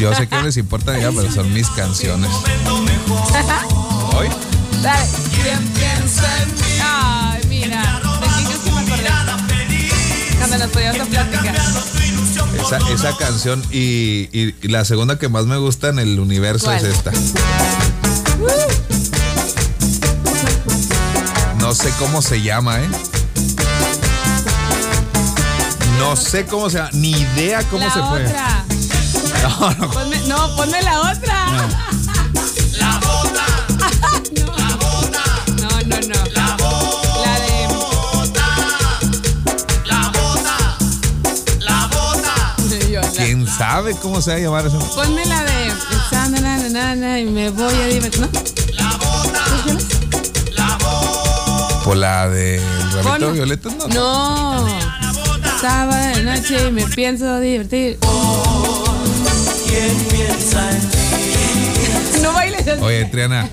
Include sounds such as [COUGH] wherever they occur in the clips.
yo, yo sé que no les importa ya, pero son mis canciones. [LAUGHS] ¿Hoy? Dale. Ay, mira. Esa, esa canción y, y- y la segunda que más me gusta en el universo ¿Cuál? es esta. No sé cómo se llama, ¿eh? No sé cómo se llama, ni idea cómo la se fue. No, [LAUGHS] no. Ponme, no, ponme la otra. La bota, No, no, no. La de. la bota, la bota. yo, la- ¿Quién sabe cómo se va a llamar eso? Ponme la de. esa, na, na, na, na, y me voy a divertir. ¿No? La bota, la bota. Por la de Ramito Ponla. Violeta, no. No. Sábado de noche y me pienso divertir. ¿Quién piensa en ti? No bailes así. Oye, Triana,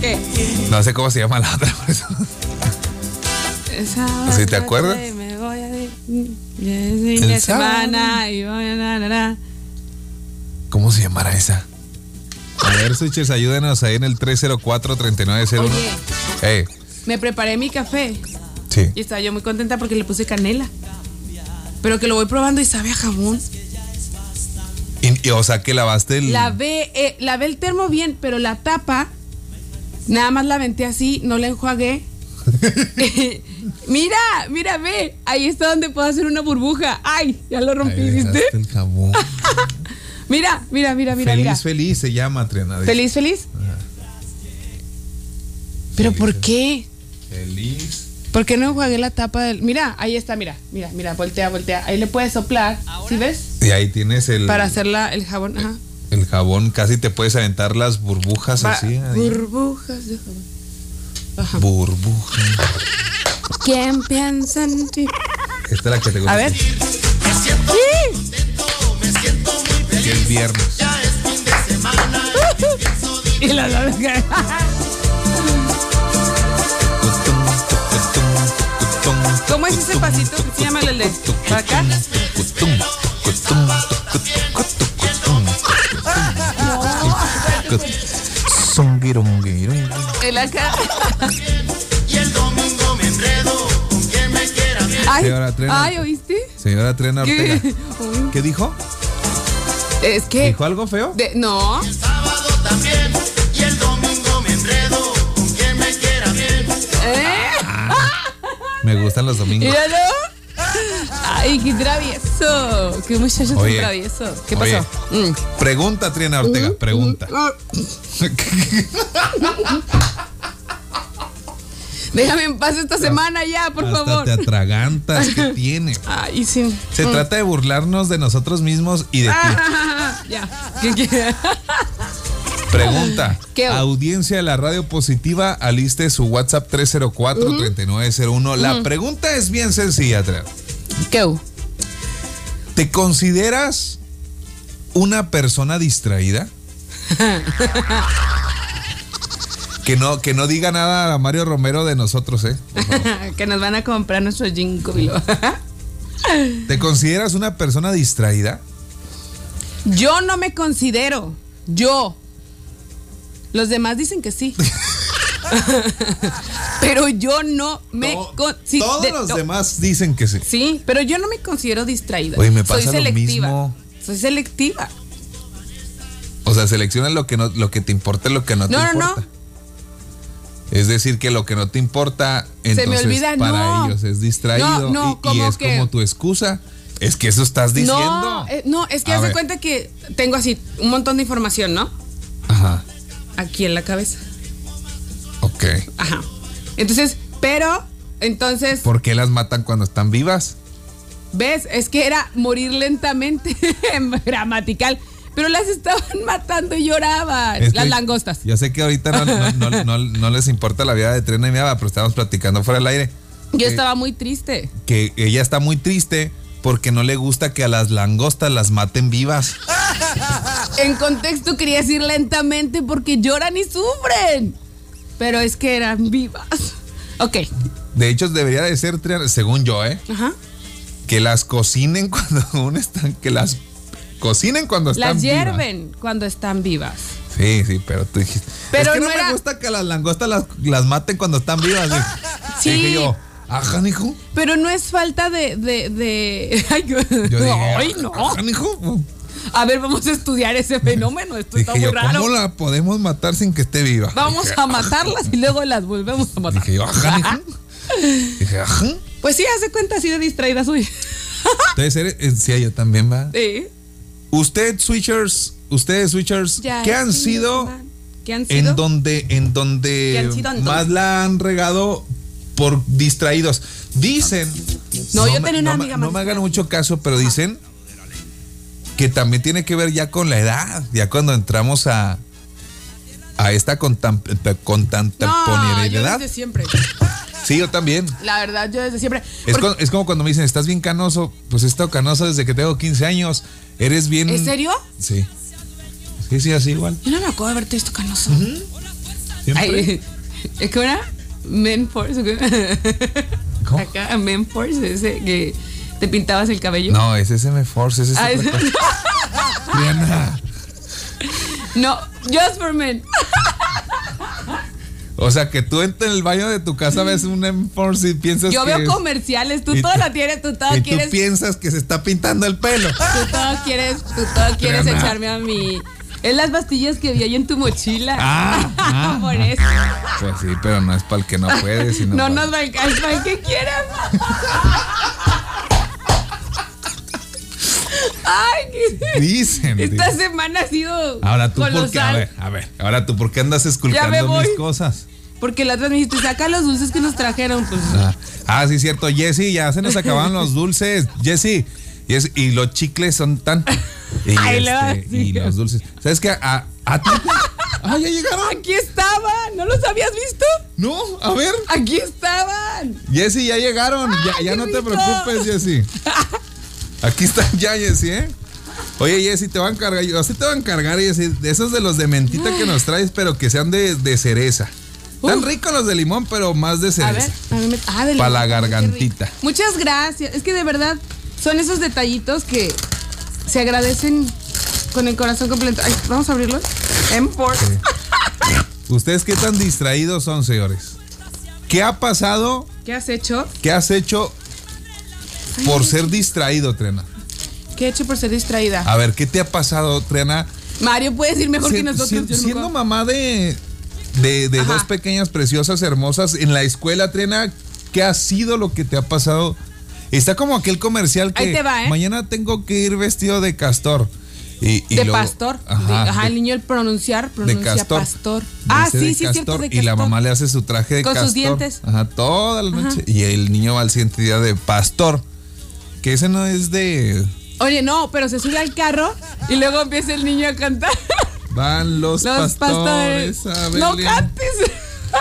¿Qué? no sé cómo se llama la otra. por eso. Sábado ¿Sí te acuerdas? Me voy a fin de El sábado. semana y voy a. Na, na, na. ¿Cómo se llamará esa? A ver, Switchers, ayúdenos ahí en el 304-3901. Oye, Ey, me preparé mi café sí. y estaba yo muy contenta porque le puse canela. Pero que lo voy probando y sabe a jamón. Y, y, o sea, que lavaste el... Lavé, eh, lavé el termo bien, pero la tapa, nada más la aventé así, no la enjuagué. [LAUGHS] [LAUGHS] mira, mira, ve, ahí está donde puedo hacer una burbuja. Ay, ya lo rompí, Ahí ¿viste? dejaste el jabón. [LAUGHS] Mira, mira, mira, mira, feliz, mira. feliz se llama, Triana. Feliz, feliz. Pero ¿por qué? Feliz. ¿Por qué no enjuagué la tapa del.? Mira, ahí está, mira, mira, mira, voltea, voltea. Ahí le puedes soplar, ¿sí ves? Y ahí tienes el, Para hacer la, el jabón. Ajá. el jabón. Casi te puedes aventar las burbujas Va- así. ahí. burbujas de jabón. Ajá. Burbuja. ¿Quién piensa en ti? Esta es la que te gusta. A ver. que es viernes. Y la [LAUGHS] ¿Cómo es ese pasito que se llama el de para acá? El acá. Y el domingo me enredo con quien me quiera bien. Ay, Señora Trena. ay, ¿oíste? Señora Trena Ortega. ¿Qué? ¿Qué dijo? Es que ¿Dijo algo feo? de- no. Y el Me gustan los domingos. Míralo. Ay, qué travieso. Qué muchacho tan travieso. ¿Qué oye. pasó? Mm. Pregunta, Triana Ortega, pregunta. Déjame en paz esta semana ya, por Hasta favor. te atragantas, ¿qué tiene? Ay, sí. Se trata de burlarnos de nosotros mismos y de ti. [LAUGHS] Ya. ¿Qué, qué? Pregunta. [LAUGHS] ¿Qué? Audiencia de la radio positiva, aliste su WhatsApp 304-3901. La pregunta es bien sencilla. ¿Qué? ¿Te consideras una persona distraída? [LAUGHS] que no, que no diga nada a Mario Romero de nosotros, ¿eh? [LAUGHS] Que nos van a comprar nuestro ginkgo. ¿Te consideras una persona distraída? Yo no me considero. Yo. Los demás dicen que sí. [LAUGHS] pero yo no me. Todos los demás dicen que sí. Sí, pero yo no me considero distraída. Oye, me pasa Soy lo selectiva. mismo. Soy selectiva. O sea, selecciona lo que no, lo que te importa y lo que no, No, te no, no. importa. Es decir, que lo que no te importa, entonces me olvida, para ellos es distraído No, no, y- y, es que- como tu excusa. Es que eso estás diciendo. No, eh, no, es que A haz de ver. cuenta que tengo así un montón de información, ¿no? Ajá, Aquí en la cabeza. ok. Ajá. Entonces, pero, entonces, ¿Por qué las matan cuando están vivas? ¿ves? Es que era morir lentamente, [LAUGHS] gramatical. Pero las estaban matando y lloraban. Es las langostas. Yo sé que ahorita no, no- no- [LAUGHS] no- no les importa la vida de Trena y Miaba, pero estábamos platicando fuera del aire. Yo que- estaba muy triste. Que ella está muy triste porque no le gusta que a las langostas las maten vivas. [LAUGHS] En contexto quería decir lentamente porque lloran y sufren. Pero es que eran vivas. Ok. De hecho, debería de ser, según yo, ¿eh? Ajá. Que las cocinen [LAUGHS] cuando aún están, que las cocinen cuando están Las vivas. hierven cuando están vivas. Sí, sí, pero tú dijiste. Pero es que no, no era- me gusta que las langostas las, las maten cuando están vivas. [LAUGHS] Sí. Dije yo, ajá, hijo. Pero no es falta de. de, de... [LAUGHS] Ay, yo- Yo dije, Ay, no. ajá, hijo. A ver, vamos a estudiar ese fenómeno. Esto está Dije muy yo, raro. ¿cómo la podemos matar sin que esté viva? Vamos Dije, a matarlas y luego las volvemos a matar. Dije yo, ajá. Dije, ajá. Pues sí, hace cuenta así de distraída soy. Entonces, eh, sí, yo también va. Sí. Usted, switchers, ustedes, switchers, Ya ¿qué han sido. ¿Qué han sido? en donde, en donde ¿Qué han sido en más la han regado por distraídos? Dicen. No, yo tenía una no amiga No me hagan mucho caso, pero dicen que también tiene que ver ya con la edad, ya cuando entramos a a esta contam- no, yo contemporaneidad. desde siempre. Sí, yo también. La verdad, yo desde siempre. Es, es como cuando me dicen, estás bien canoso. Pues he estado canoso desde que tengo 15 años. Eres bien. ¿En serio? Sí. Sí, sí, así igual. Yo no me acuerdo de haberte visto canoso. Ay, ¿Cómo [LAUGHS] era? Men Force. ¿Cómo? Acá, Men Force, ese que te pintabas el cabello. No, ese es M Force, ese es Ah, ese-. Triana. [LAUGHS] no, Just for Men. O sea, que tú en el baño de tu casa ves un M Force y piensas Yo que. veo comerciales, tú y todo tú- lo tienes, tú todo y tú quieres. piensas que se está pintando el pelo. Tú todo quieres, tú todo quieres Triana. echarme a mí. Es las pastillas que vi ahí en tu mochila. Ah, ah, [LAUGHS] Por eso. Pues sí, pero no es para el que no puede, sino. No para- nos va a alcanzar el que quieran. [LAUGHS] Ay, qué- Dicen. esta dicen. semana ha sido Ahora tú, ¿por qué? A colosal. ver, a ver. Ahora tú, ¿por qué andas esculcando mis cosas? Porque la otra me dijiste, saca los dulces que nos trajeron. Pues, Ah, ah, sí, cierto. Jessy, ya se nos acabaron los dulces. Jessy. Jessy, y los chicles son tan. Y, [LAUGHS] Ay, este, y los dulces. ¿Sabes qué? A, a ti. Ah, ya llegaron. aquí estaban, ¿no los habías visto? No, a ver. Aquí estaban. Jessy, ya llegaron. Ya, no te preocupes, Jessy. [LAUGHS] Aquí están ya, Jessy, ¿eh? Oye, Jessy, te van a encargar. Yo así te van a encargar, Jessy. De esos de los de mentita que nos traes, pero que sean de, de cereza. Están Uh. ricos los de limón, pero más de A ver, cereza. a mí me- ah, de Pa' limón, la gargantita. Muchas gracias. Es que de verdad son esos detallitos que se agradecen con el corazón completo. Ay, vamos a abrirlos. M-Force. ¿Ustedes qué tan distraídos son, señores? ¿Qué ha pasado? ¿Qué has hecho? ¿Qué has hecho por ser distraído, Trena? ¿Qué he hecho por ser distraída? A ver, ¿qué te ha pasado, Trena? Mario puede decir mejor que nosotros. si- no siendo mamá de, de, de dos pequeñas preciosas, hermosas, en la escuela, Trena, ¿qué ha sido lo que te ha pasado? Está como aquel comercial que Ahí te va, ¿eh? mañana tengo que ir vestido de castor. Y, y de luego- pastor. De- Ajá, de- el niño el pronunciar, de pronuncia castor. pastor. Ah, sí, de sí, es cierto, castor, de Y la castor. mamá le hace su traje de Con sus castor. dientes. Ajá, toda la noche. Y el niño va al siguiente día de pastor. Que ese no es de. Oye, no, pero se sube al carro y luego empieza el niño a cantar. Van los, Los pastores, pastores. a No cantes.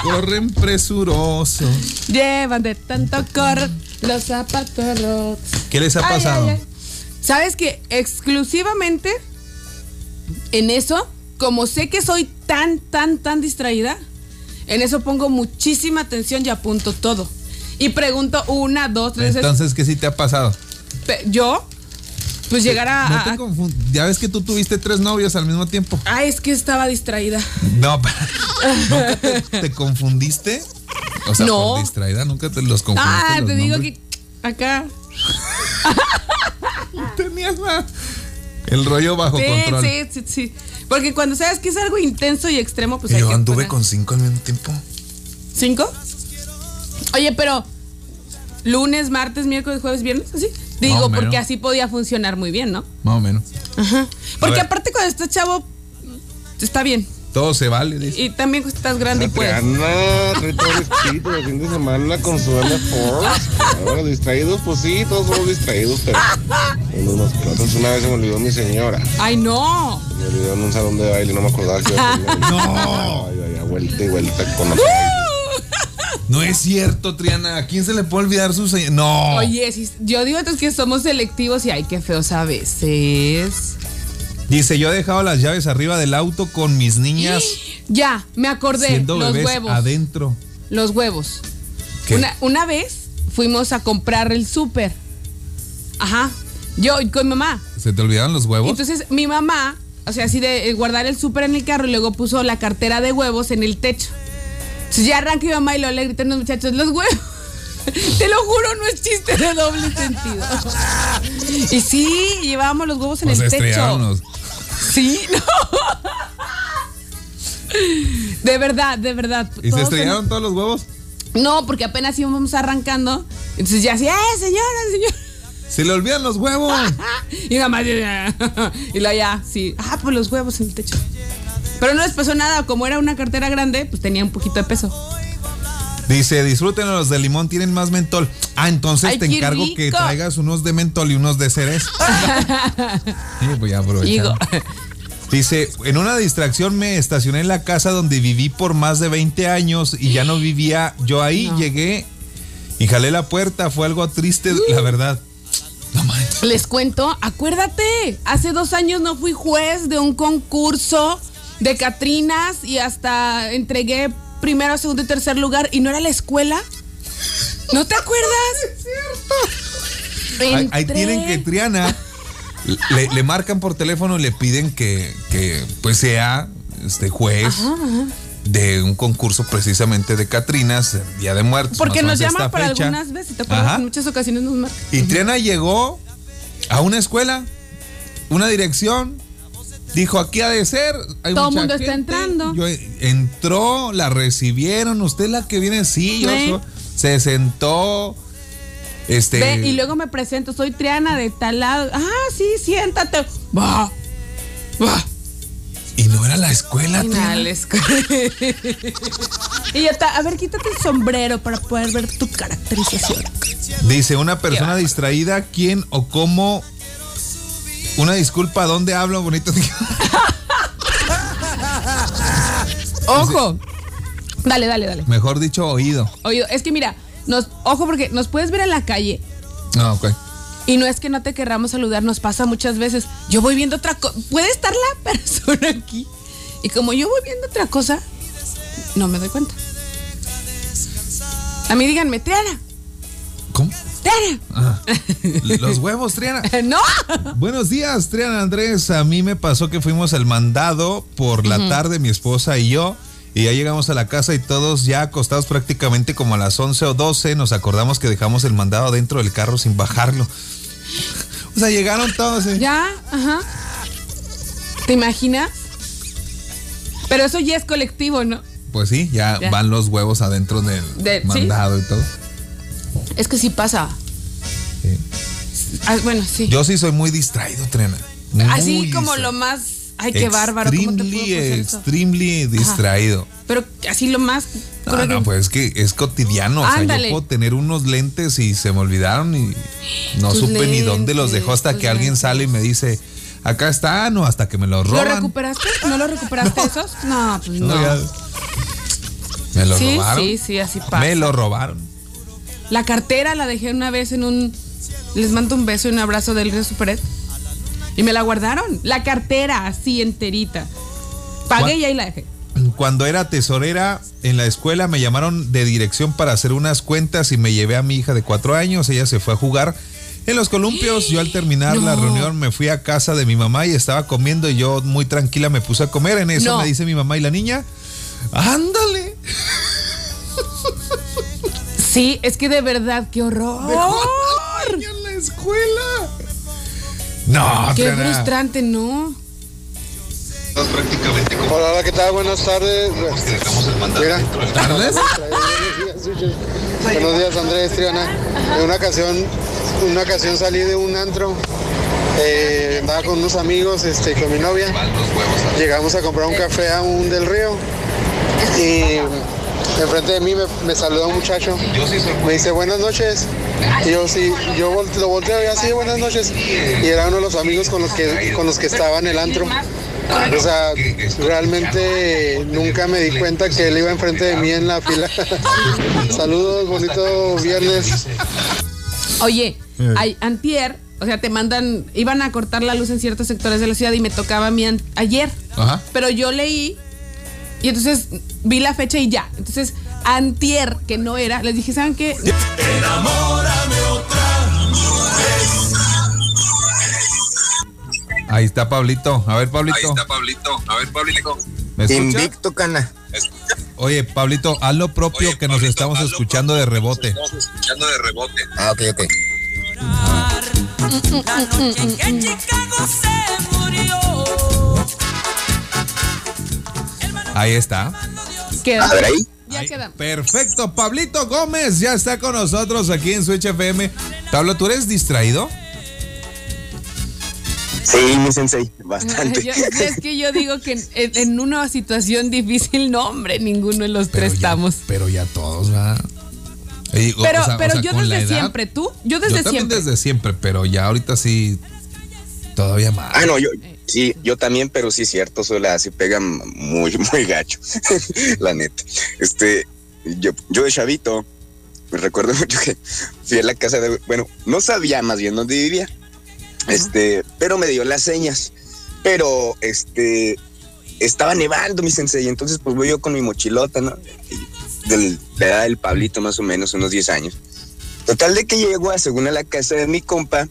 Corren presurosos. Llevan de tanto correr los zapatos rotos. ¿Qué les ha pasado? ay, ay. ¿Sabes que exclusivamente en eso, como sé que soy tan, tan, tan distraída, en eso pongo muchísima atención y apunto todo. Y pregunto una, dos, tres. Entonces, ¿qué sí te ha pasado? Yo, pues llegar a. No te confund- Ya ves que tú tuviste tres novios al mismo tiempo. Ah, es que estaba distraída. No, [LAUGHS] ¿nunca te, te confundiste? O sea, No. por distraída, nunca te los confundiste. Ah, los te digo nombres? que acá. [LAUGHS] Tenías la- el rollo bajo Sí, control. sí, sí, sí. Porque cuando sabes que es algo intenso y extremo, pues hay yo que anduve con cinco al mismo tiempo. ¿Cinco? Oye, pero lunes, martes, miércoles, jueves, viernes, así. Digo, porque así podía funcionar muy bien, ¿no? Más o menos. Ajá. Porque aparte cuando estás chavo, está bien. Todo se vale, dice. Y también estás grande y puedes. Trae todo el espíritu de fin de semana con su M Force. Ahora, distraídos, pues sí, todos somos distraídos, pero unos que otros. Una vez se me olvidó mi señora. ¡Ay, no! Me olvidó en un salón de baile y no me acordaba que iba a. No. Ay, ay, ay, vuelta y vuelta con otro. No es cierto, Triana. ¿A quién se le puede olvidar su señal? No. Oye, si- yo digo entonces que somos selectivos y ay, qué feos a veces. Dice, yo he dejado las llaves arriba del auto con mis niñas [GASPS] Ya, me acordé. siendo los bebés huevos. adentro. Los huevos. ¿Qué? Una, una vez fuimos a comprar el súper. Ajá. Yo con mi mamá. ¿Se te olvidaron los huevos? entonces mi mamá, o sea, así de eh, guardar el súper en el carro y luego puso la cartera de huevos en el techo. Entonces ya arranca mi mamá y luego le gritan los muchachos, los huevos. [LAUGHS] Te lo juro, no es chiste de doble sentido. Y sí, llevábamos los huevos en Pues el estrellaron techo. los- Sí, no. De verdad, de verdad. ¿Y se estrellaron todos los huevos? No, porque apenas íbamos arrancando. Entonces ya así, ¡eh, señora, señora! Se le olvidan los huevos. [LAUGHS] Y nada más. [LAUGHS] Y la ya, sí. Ah, pues los huevos en el techo. Pero no les pasó nada. Como era una cartera grande, pues tenía un poquito de peso. Dice, disfruten los de limón, tienen más mentol. Ah, entonces Ay, te encargo que traigas unos de mentol y unos de cereza. [LAUGHS] sí, voy a aprovechar. Digo. Dice, en una distracción me estacioné en la casa donde viví por más de 20 años y ya no vivía yo ahí. No. Llegué y jalé la puerta. Fue algo triste, la verdad. No manches. Les cuento, acuérdate, hace dos años no fui juez de un concurso de Catrinas y hasta entregué primero, segundo y tercer lugar y no era la escuela. ¿No te acuerdas? [LAUGHS] Es cierto. Ahí, ahí tienen que Triana le, le marcan por teléfono y le piden que, que, pues sea este juez de un concurso precisamente de Catrinas, Día de Muertos. Porque nos llaman para fecha. algunas veces, ¿te acuerdas? En muchas ocasiones nos marcan. Y Triana llegó a una escuela, una dirección, dijo, aquí ha de ser. hay Todo mucha mundo está gente". entrando. Yo- entró, la recibieron, usted es la que viene, sí, yo soy- se sentó. Este, Ve, y luego me presento, soy Triana de tal lado. Ah, sí, siéntate. Va. Va. y no era la escuela, Triana. Finales. [LAUGHS] y ya está. A ver, quítate el sombrero para poder ver tu caracterización. Dice una persona distraída, ¿quién o cómo? Una disculpa, ¿dónde hablo? Bonito. [LAUGHS] Ojo. Dale, dale, dale. Mejor dicho, oído. Oído, es que mira, nos, ojo porque nos puedes ver en la calle No, ok. y no es que no te querramos saludar, nos pasa muchas veces. Yo voy viendo otra cosa, puede estar la [LAUGHS] persona aquí y como yo voy viendo otra cosa, no me doy cuenta. A mí díganme, Triana, Ah, los huevos, Triana. [LAUGHS] No. Buenos días, Triana Andrés. A mí me pasó que fuimos al mandado por la tarde, mi esposa y yo. Y ya llegamos a la casa y todos ya acostados prácticamente como a las 11 o 12. Nos acordamos que dejamos el mandado dentro del carro sin bajarlo. O sea, llegaron todos. ¿eh? Ya, ajá. ¿Te imaginas? Pero eso ya es colectivo, ¿no? Pues sí, ya, Ya. van los huevos adentro del De- sí. mandado y todo. Es que sí pasa. Sí. Ah, bueno, sí. Yo sí soy muy distraído, Trena. Así como distraído. lo más. Ay, qué bárbaro. ¿Cómo te puedo Extremely, eso? distraído. Pero así lo más. No, no, pues es que es cotidiano. O sea, Ándale. yo puedo tener unos lentes y se me olvidaron y no Tus supe ni dónde los dejó hasta que alguien sale y me dice, acá están o hasta que me los ¿Lo roban. recuperaste? ¿No lo recuperaste [LAUGHS] esos? No, pues no. No, Me lo sí, robaron. sí, sí, así pasa. Me lo robaron. La cartera la dejé una vez en un. Les mando un beso y un abrazo del Río Superet. Y me la guardaron. La cartera, así enterita. Pagué y ahí la dejé. Cuando era tesorera en la escuela me llamaron de dirección para hacer unas cuentas y me llevé a mi hija de cuatro años. Ella se fue a jugar en los columpios. Yo al terminar la reunión me fui a casa de mi mamá y estaba comiendo y yo muy tranquila me puse a comer. En eso No. me dice mi mamá y la niña, ándale. Sí, es que de verdad, qué horror. Dejó a la niña en la escuela. No, Qué frustrante, ¿no? prácticamente como Hola, hola, ¿qué tal? Buenas tardes. Mira. del carro. Buenos días, Sucho. Buenos días, Andrés, Triana. En una ocasión, una ocasión salí de un antro. eh, andaba con unos amigos, este, con mi novia. Llegamos a comprar un café a un del río. Y enfrente de mí me, me saluda un muchacho. Yo sí soy Me dice buenas noches. Y yo sí, yo lo volteo y así, buenas noches. Y era uno de los amigos con los que, con los que estaba en el antro. O sea, realmente nunca me di cuenta que él iba enfrente de mí en la fila. [LAUGHS] Saludos, bonito viernes. Oye, Eh. ay, antier, o sea, te mandan, iban a cortar la luz en ciertos sectores de la ciudad y me tocaba a mí ayer. Ajá. Pero yo leí y entonces vi la fecha y ya. Entonces, antier, que no era, les dije, ¿saben qué? Ahí está Pablito. A ver, Pablito. Ahí está Pablito. A ver, Pablito. ¿Me? Invicto, cana. Oye, Pablito, haz lo propio Oye, que nos estamos escuchando de rebote. Estamos escuchando de rebote. Ah, ok, ok. Ahí está. Queda. A ver ahí. Ya Ahí. queda. Perfecto. Pablito Gómez ya está con nosotros aquí en Switch FM. Pablo, ¿tú eres distraído? Sí, mi sensei, bastante. [LAUGHS] Yo- es que yo digo que en, en una situación difícil, no, hombre, ninguno de los tres ya, estamos. pero ya todos, ¿verdad? Y, Pero, o sea- o pero sea, yo desde edad, siempre, ¿tú? Yo Yo desde también siempre. desde siempre, pero ya ahorita sí, todavía más. Ah, no, yo, sí, yo también, pero sí es cierto, solo así pegan muy, [LAUGHS] muy gacho, [LAUGHS] la neta. Este, yo, yo de chavito, me recuerdo [LAUGHS] mucho que fui a la casa de, bueno, no sabía más bien dónde vivía, este, pero me dio las señas, pero, este, estaba nevando mi sensei, entonces pues voy yo con mi mochilota, ¿no? Del, de la edad del Pablito, más o menos, unos 10 años. Total de que llego a según a la casa de mi compa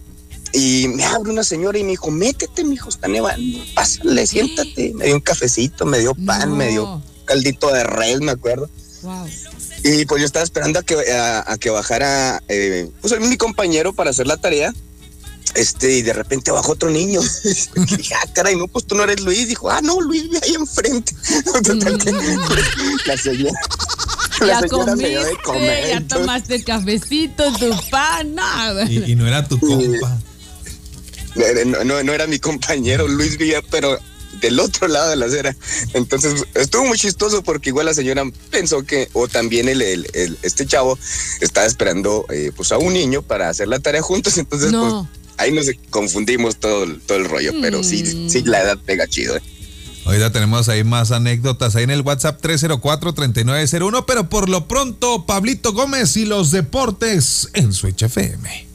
y me abre una señora y me dijo, métete, mijo, está nevando, pásale, siéntate. Me dio un cafecito, me dio pan, No. me dio caldito de res, me acuerdo. Wow. Y pues yo estaba esperando a que, a, a que bajara eh, pues, mi compañero para hacer la tarea. Este, y de repente bajó otro niño. [LAUGHS] Y dije, ah, caray, no, pues tú no eres Luis. Dijo, ah, no, Luis vive ahí enfrente. [LAUGHS] Total que [LAUGHS] la señora, la Ya señora me dio comiste, de comer. ya tomaste cafecito, tu pan, nada. Y, y no era tu compa. Eh, No, no, no era mi compañero Luis Villa, pero del otro lado de la acera. Entonces estuvo muy chistoso porque igual la señora pensó que, o también el, el- el- este chavo estaba esperando eh, pues a un niño para hacer la tarea juntos. Entonces, No. pues ahí nos confundimos todo, el- todo el rollo. Pero sí, Mm. sí, la edad pega chido. eh. Ahorita tenemos ahí más anécdotas ahí en el WhatsApp 304-3901, pero por lo pronto, Pablito Gómez y los deportes en Switch FM.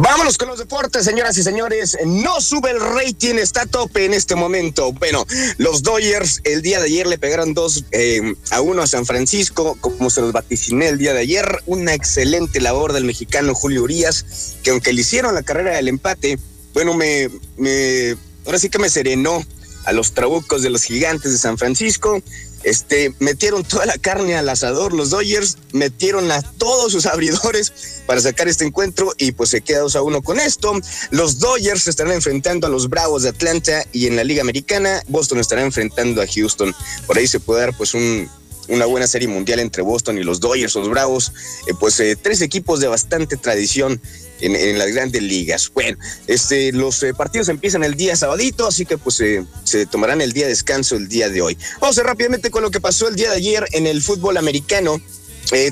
Vámonos con los deportes, señoras y señores. No sube el rating, está a tope en este momento. Bueno, los Dodgers el día de ayer le pegaron dos eh, a uno a San Francisco, como se los vaticiné el día de ayer. Una excelente labor del mexicano Julio Urias, que aunque le hicieron la carrera del empate, bueno, me, me ahora sí que me serenó a los trabucos de los gigantes de San Francisco. Este, metieron toda la carne al asador, los Dodgers metieron a todos sus abridores para sacar este encuentro y pues se queda 2 a 1 con esto. Los Dodgers estarán enfrentando a los Bravos de Atlanta y en la Liga Americana Boston estará enfrentando a Houston. Por ahí se puede dar pues un, una buena serie mundial entre Boston y los Dodgers, los Bravos, eh, pues eh, tres equipos de bastante tradición en, las grandes ligas. Bueno, este, los eh, partidos empiezan el día sabadito, así que pues eh, se tomarán el día de descanso el día de hoy. Vamos a rápidamente con lo que pasó el día de ayer en el fútbol americano.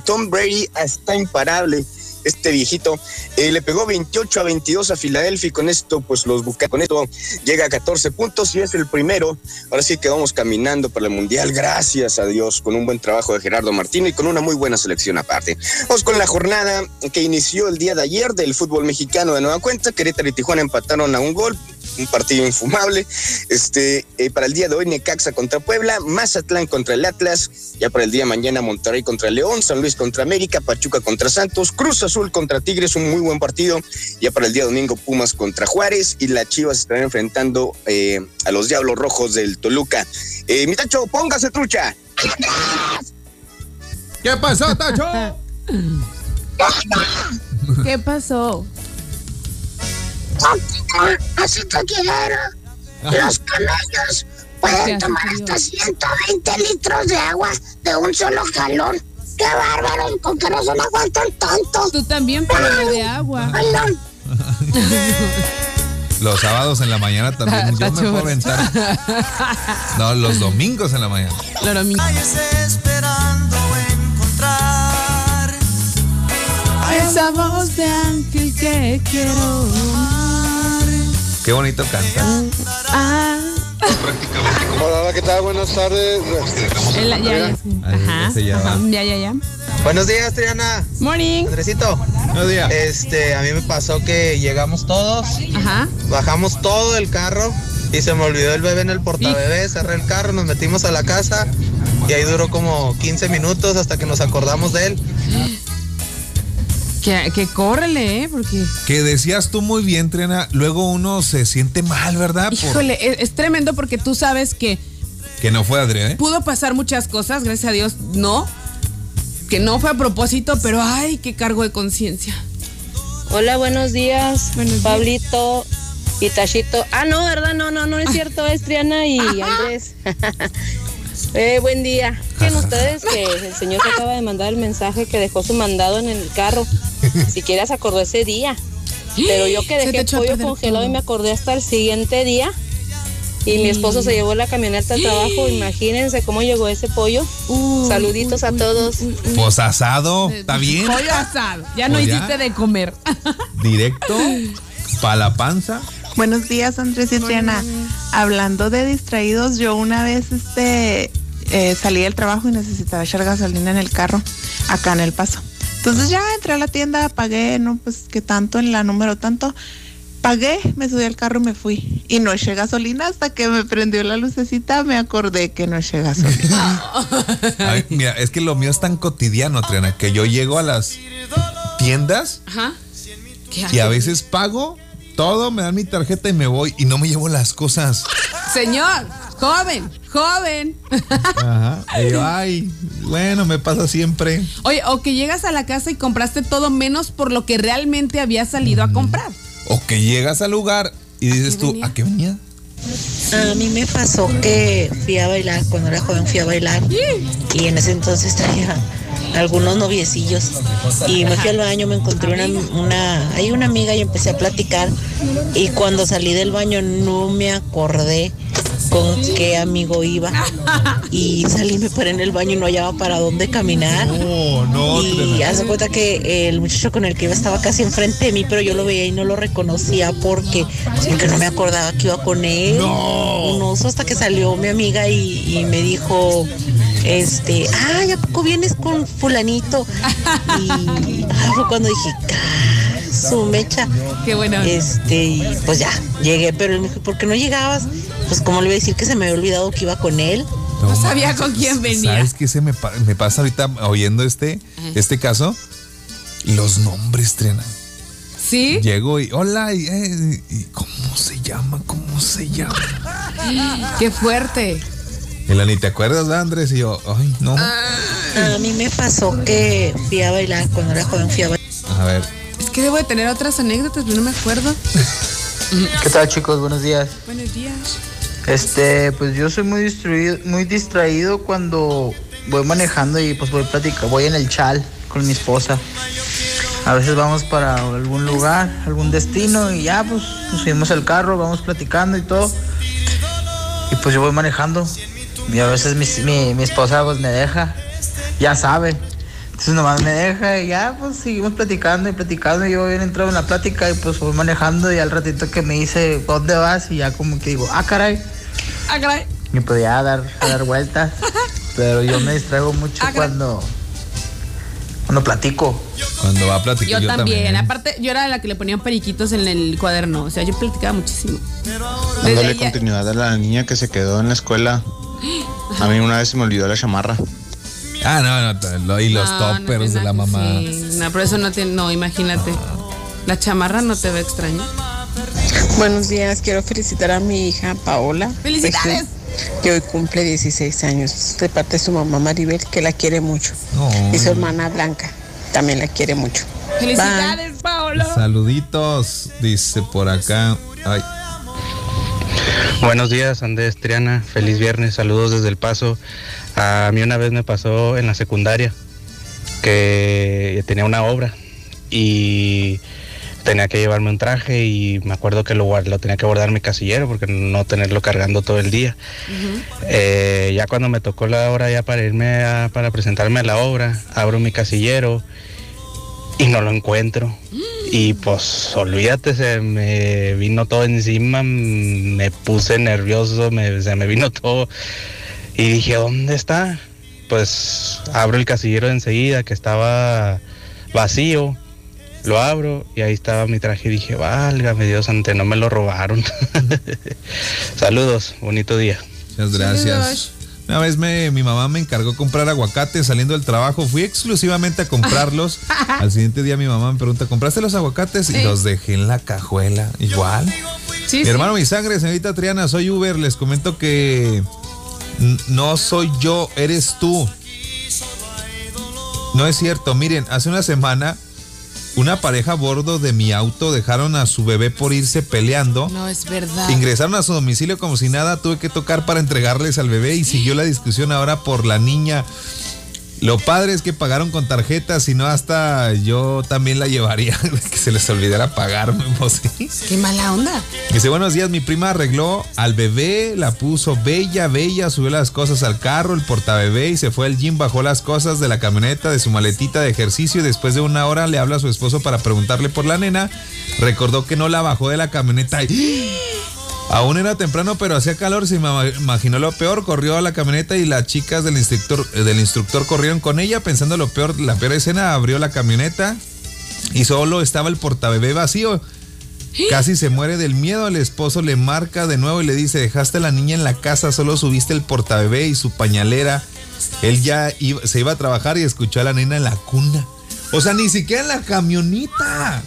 Tom Brady está imparable. Este viejito eh, le pegó 28 a 22 a Filadelfia y con esto, pues los busca, con esto llega a 14 puntos y es el primero. Ahora sí que vamos caminando para el Mundial, gracias a Dios, con un buen trabajo de Gerardo Martino y con una muy buena selección aparte. Vamos con la jornada que inició el día de ayer del fútbol mexicano de nueva cuenta. Querétaro y Tijuana empataron a un gol, un partido infumable. Este, eh, para el día de hoy, Necaxa contra Puebla, Mazatlán contra el Atlas, ya para el día de mañana, Monterrey contra León, San Luis contra América, Pachuca contra Santos, Cruz Azul contra Tigres, un muy buen partido. Ya para el día domingo, Pumas contra Juárez y las Chivas estarán enfrentando eh, a los Diablos Rojos del Toluca. Eh, mi tacho, póngase trucha. ¿Qué pasó, Tacho? [LAUGHS] ¿Qué pasó? Así te quiero. Los camellos pueden tomar hasta 120 litros de agua de un solo jalón. ¡Qué bárbaro! ¿Con que no se me aguantan tanto? Tú también, pero de agua. [LAUGHS] No. [LAUGHS] Los sábados en la mañana también. [LAUGHS] Yo me Tacho. puedo aventar. No, los domingos en la mañana. Claro, mi- esperando encontrar Esa voz de ángel que quiero. Qué bonito canta. Ah, Hola, hola, ¿qué tal? Buenas tardes. el- ya, ya, sí. Ahí, Ajá, ajá, ya, ya, ya. Buenos días, Triana. Morning. Andresito. Buenos días. Este, a mí me pasó que llegamos todos, Ajá. bajamos todo el carro y se me olvidó el bebé en el portabebé, cerré el carro, nos metimos a la casa y ahí duró como 15 minutos hasta que nos acordamos de él. Que, que córrele, ¿eh? Porque, Que decías tú muy bien, Triana, luego uno se siente mal, ¿verdad? Por- híjole, es, es tremendo porque tú sabes que que no fue Adrián, ¿eh? pudo pasar muchas cosas, gracias a Dios, no. Que no fue a propósito, pero ay, qué cargo de conciencia. Hola, buenos días, Buenos días. Pablito y Tachito. Ah, no, ¿verdad? No, no, no es cierto, es Triana y [LAUGHS] Andrés. [LAUGHS] eh, buen día. Fíjense ustedes que el señor que acaba de mandar el mensaje que dejó su mandado en el carro. Siquiera se acordó ese día. Pero yo que Se dejé a pollo congelado y me acordé hasta el siguiente día. Y mi esposo se llevó la camioneta al trabajo. Imagínense cómo llegó ese pollo. Saluditos a todos. Pues asado, ¿está bien? Pollo asado. Ya no Pues ya. hiciste de comer. [LAUGHS] Directo, pa' la panza. Buenos días, Andrés y Triana. Hablando de distraídos, yo una vez este eh, salí del trabajo y necesitaba echar gasolina en el carro, acá en El Paso. Entonces ya entré a la tienda, pagué, no, pues que tanto en la número tanto. Pagué, me subí al carro y me fui. Y no eché gasolina hasta que me prendió la lucecita, me acordé que no eché gasolina. [LAUGHS] Ay, mira, es que lo mío es tan cotidiano, Triana, que yo llego a las tiendas Ajá. ¿Qué y a veces pago todo, me dan mi tarjeta y me voy y no me llevo las cosas. Señor, joven, joven. Ajá. [LAUGHS] Y yo, ay, bueno, me pasa siempre. Oye, o que llegas a la casa y compraste todo menos por lo que realmente había salido a comprar. O que llegas al lugar y dices tú, venía? ¿a qué venía? A mí me pasó que fui a bailar, cuando era joven fui a bailar y en ese entonces traía algunos noviecillos y me fui al baño, me encontré una, una, hay una amiga y empecé a platicar y cuando salí del baño no me acordé con qué amigo iba y salí, me paré en el baño y no hallaba para dónde caminar. No, no, Y de cuenta que el muchacho con el que iba estaba casi enfrente de mí, pero yo lo veía y no lo reconocía porque, porque no me acordaba que iba con él. Un oso hasta que salió mi amiga y, y me dijo, este, ay, ¿a poco vienes con fulanito? Y ah, fue cuando dije, "Ca- su mecha. Qué bueno. Este, y pues ya, llegué, pero él me dijo, ¿por qué no llegabas? Pues como le iba a decir que se me había olvidado que iba con él. No sabía con quién venía. ¿Sabes qué se me, pa- me pasa ahorita oyendo este, este caso? Los nombres, Triana. ¿Sí? Llego y, hola, y, eh, y, ¿cómo se llama? ¿Cómo se llama? [GASPS] Qué fuerte. Y la ni te acuerdas, ¿verdad, Andrés? Y yo, ay, no. A mí me pasó que fui a bailar, cuando era joven fui a bailar. A ver, que debo de tener otras anécdotas, pero no me acuerdo. [LAUGHS] ¿Qué tal chicos? Buenos días. Buenos días. Este, pues yo soy muy distraído, muy distraído cuando voy manejando y pues voy platicando, voy en el chal con mi esposa. A veces vamos para algún lugar, algún destino y ya pues nos subimos al carro, vamos platicando y todo. Y pues yo voy manejando y a veces mi, mi, mi esposa pues me deja, ya sabe. Entonces nomás me deja y ya pues seguimos platicando y platicando y yo bien entrado en la plática y pues voy manejando y al ratito que me dice ¿dónde vas? y ya como que digo, ah caray, Ah, caray. y pues ya a dar, a dar vueltas. [LAUGHS] Pero yo me distraigo mucho Ah, cuando, cuando platico. cuando va a platicar Yo, también. Aparte, yo era la que le ponían periquitos en el cuaderno. O sea, yo platicaba muchísimo. Dándole ella- continuidad a la niña que se quedó en la escuela. A mí una vez se me olvidó la chamarra. Ah, no, no, y los No, toppers de la mamá. sí, no, pero eso no tiene. No, imagínate. La chamarra no te ve extraña. Buenos días, quiero felicitar a mi hija Paola. ¡Felicidades! Que hoy cumple 16 años, de parte de su mamá Maribel, que la quiere mucho. Y su hermana Blanca, también la quiere mucho. ¡Felicidades, Paola! Saluditos, dice por acá. Ay, Buenos días, Andrés Triana. Feliz viernes. Saludos desde El Paso. A mí una vez me pasó en la secundaria que tenía una obra y tenía que llevarme un traje y me acuerdo que lo, lo tenía que guardar en mi casillero porque no tenerlo cargando todo el día. Eh, ya cuando me tocó la hora ya para irme a- para presentarme a la obra, abro mi casillero y no lo encuentro. Y pues olvídate, se me vino todo encima, me puse nervioso, me, se me vino todo. Y dije, ¿dónde está? Pues abro el casillero enseguida, que estaba vacío. Lo abro y ahí estaba mi traje y dije, válgame Dios, ante no me lo robaron. [LAUGHS] Saludos, bonito día. muchas gracias. Una vez me, mi mamá me encargó comprar aguacates saliendo del trabajo. Fui exclusivamente a comprarlos. [LAUGHS] Al siguiente día mi mamá me pregunta, ¿compraste los aguacates? Y los dejé en la cajuela. Igual. Sí, mi sí. hermano, mi sangre, señorita Triana, soy Uber. Les comento que no soy yo, eres tú. No es cierto. Miren, hace una semana una pareja a bordo de mi auto dejaron a su bebé por irse peleando. No es verdad. Ingresaron a su domicilio como si nada, tuve que tocar para entregarles al bebé y siguió la discusión ahora por la niña. Lo padre es que pagaron con tarjetas, si no hasta yo también la llevaría, [LAUGHS] que se les olvidara pagarme, [LAUGHS] pues sí. Qué mala onda. Dice, buenos días, mi prima arregló al bebé, la puso bella, bella, subió las cosas al carro, el portabebé y se fue al gym, bajó las cosas de la camioneta, de su maletita de ejercicio y después de una hora le habla a su esposo para preguntarle por la nena. Recordó que no la bajó de la camioneta y... Aún era temprano, pero hacía calor, se ima- imaginó lo peor, corrió a la camioneta y las chicas del instructor, eh, del instructor corrieron con ella pensando lo peor, la peor escena, abrió la camioneta y solo estaba el portabebé vacío. Casi se muere del miedo, el esposo le marca de nuevo y le dice, dejaste a la niña en la casa, solo subiste el portabebé y su pañalera. Él ya se iba a trabajar y escuchó a la nena en la cuna. O sea, ni siquiera en la camioneta.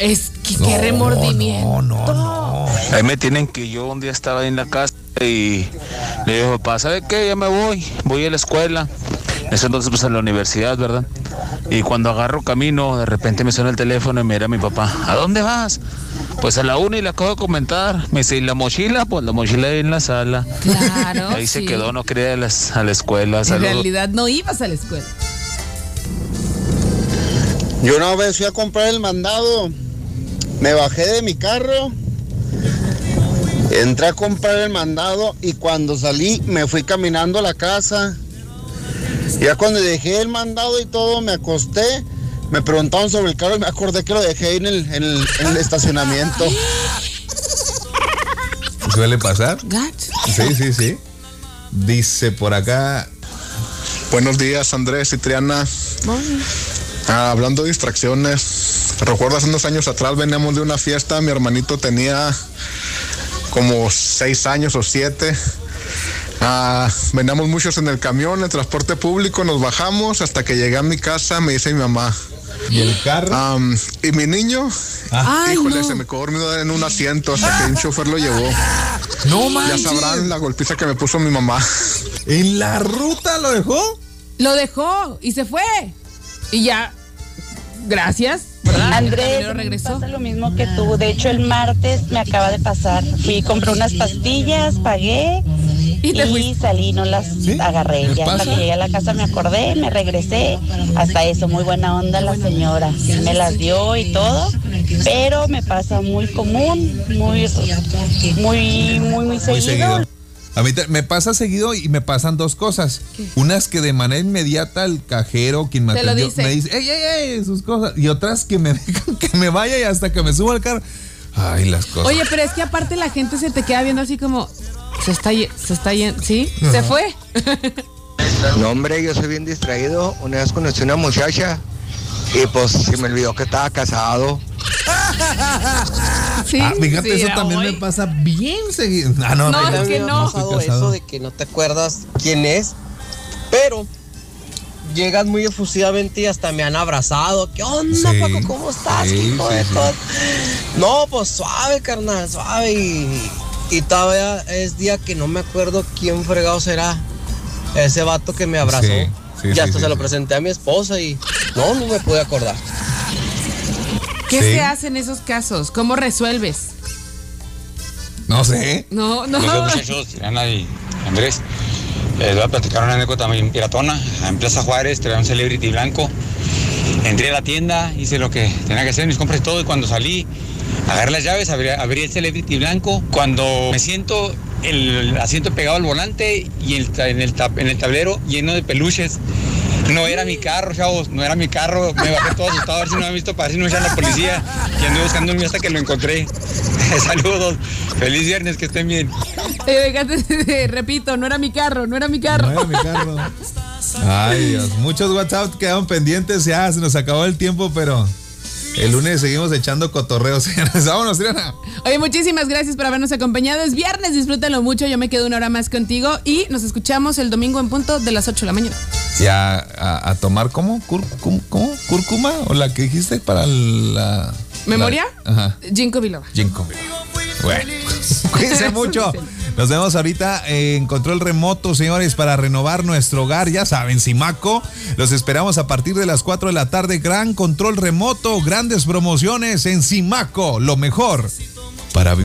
Es No, qué remordimiento. No, no, no. Ahí me tienen que yo un día estaba en la casa y le digo, papá, ¿sabe qué? Ya me voy, voy a la escuela. Eso entonces pues a la universidad, ¿verdad? Y cuando agarro camino, de repente me suena el teléfono y me era mi papá, ¿a dónde vas? Pues a la una y le acabo de comentar. Me dice, ¿y la mochila? Pues la mochila ahí en la sala. Claro. ahí se quedó, no quería ir a, las- a la escuela. En realidad no ibas a la escuela. Yo una vez fui a comprar el mandado, me bajé de mi carro, entré a comprar el mandado y cuando salí me fui caminando a la casa. Ya cuando dejé el mandado y todo, me acosté, me preguntaron sobre el carro y me acordé que lo dejé ahí en el, en el- en el estacionamiento. ¿Suele pasar? Sí, sí, sí. Dice por acá. Buenos días, Andrés y Triana. Ah, hablando de distracciones, recuerdo hace unos años atrás veníamos de una fiesta, mi hermanito tenía como seis años o siete. Ah, veníamos muchos en el camión, en el transporte público, nos bajamos hasta que llegué a mi casa, me dice mi mamá. ¿Y el carro? y mi niño, Ay, híjole, no. se me quedó dormido en un asiento hasta que un chofer lo llevó. No Ya manches. sabrán la golpiza que me puso mi mamá. ¿En la ruta lo dejó? Lo dejó y se fue. Y ya. Gracias. ¿verdad? Andrés, regresó. pasa lo mismo que tú. De hecho, el martes me acaba de pasar. Fui, compré unas pastillas, pagué y, salí, no las agarré. Ya hasta que llegué a la casa me acordé, me regresé. Hasta eso, muy buena onda la señora. Me las dio y todo. Pero me pasa muy común, muy, muy, muy, muy Muy seguido. A mí te- me pasa seguido y me pasan dos cosas. Unas que de manera inmediata el cajero, quien me atendió, dice. me dice, ¡ey, ey, ey! Sus cosas. Y otras que me [LAUGHS] dejan que me vaya y hasta que me suba al carro. Ay, las cosas. Oye, pero es que aparte la gente se te queda viendo así como. Se está, se está yendo. ¿Sí? Se fue. [LAUGHS] No, hombre, yo soy bien distraído. Una vez conocí una muchacha y pues se me olvidó que estaba casado. [LAUGHS] Sí, ah, fíjate, sí, eso también hoy. me pasa bien seguido. Ah, no, No, no, es que no. pasado eso de que no te acuerdas quién es, pero llegas muy efusivamente y hasta me han abrazado. ¿Qué onda, Sí, Paco? ¿Cómo estás? sí, hijo sí, de? No, pues suave, carnal, suave. Y, y todavía es día que no me acuerdo quién fregado será ese vato que me abrazó. Sí, sí, y sí, hasta sí, se lo presenté a mi esposa y no, no me pude acordar. ¿Qué Sí. se hace en esos casos? ¿Cómo resuelves? No sé. No, no. Muchachos, y Andrés. Les voy a platicar una anécdota muy piratona. En Plaza Juárez traía un celebrity blanco. Entré a la tienda, hice lo que tenía que hacer, mis compras y todo. Y cuando salí, agarré las llaves, abrí, abrí el celebrity blanco. Cuando me siento, el asiento pegado al volante y el, ta- en, el, ta- en el tablero lleno de peluches. No era mi carro, chavos, no era mi carro. Me bajé todo asustado a ver si no me han visto para ver si no me echan la policía. Y anduve buscando el mío hasta que lo encontré. [LAUGHS] Saludos. Feliz viernes, que estén bien. Eh, [LAUGHS] repito, no era mi carro, no era mi carro. No era mi carro. [LAUGHS] Ay, Dios. Muchos WhatsApp quedaron pendientes. Ya se nos acabó el tiempo, pero El lunes seguimos echando cotorreos. [LAUGHS] Vámonos, Triana. Oye, muchísimas gracias por habernos acompañado. Es viernes, disfrútalo mucho. Yo me quedo una hora más contigo y nos escuchamos el domingo en punto de las 8 de la mañana. Y a, a- a tomar, ¿cómo? ¿Cómo? ¿Cúrcuma? ¿O la que dijiste para la. ¿Memoria? la- ajá. Ginkgo biloba. Ginkgo biloba. Bueno, [LAUGHS] cuídense mucho. Nos vemos ahorita en control remoto, señores, para renovar nuestro hogar. Ya saben, Simaco. Los esperamos a partir de las 4 de la tarde. Gran control remoto, grandes promociones en Simaco. Lo mejor para.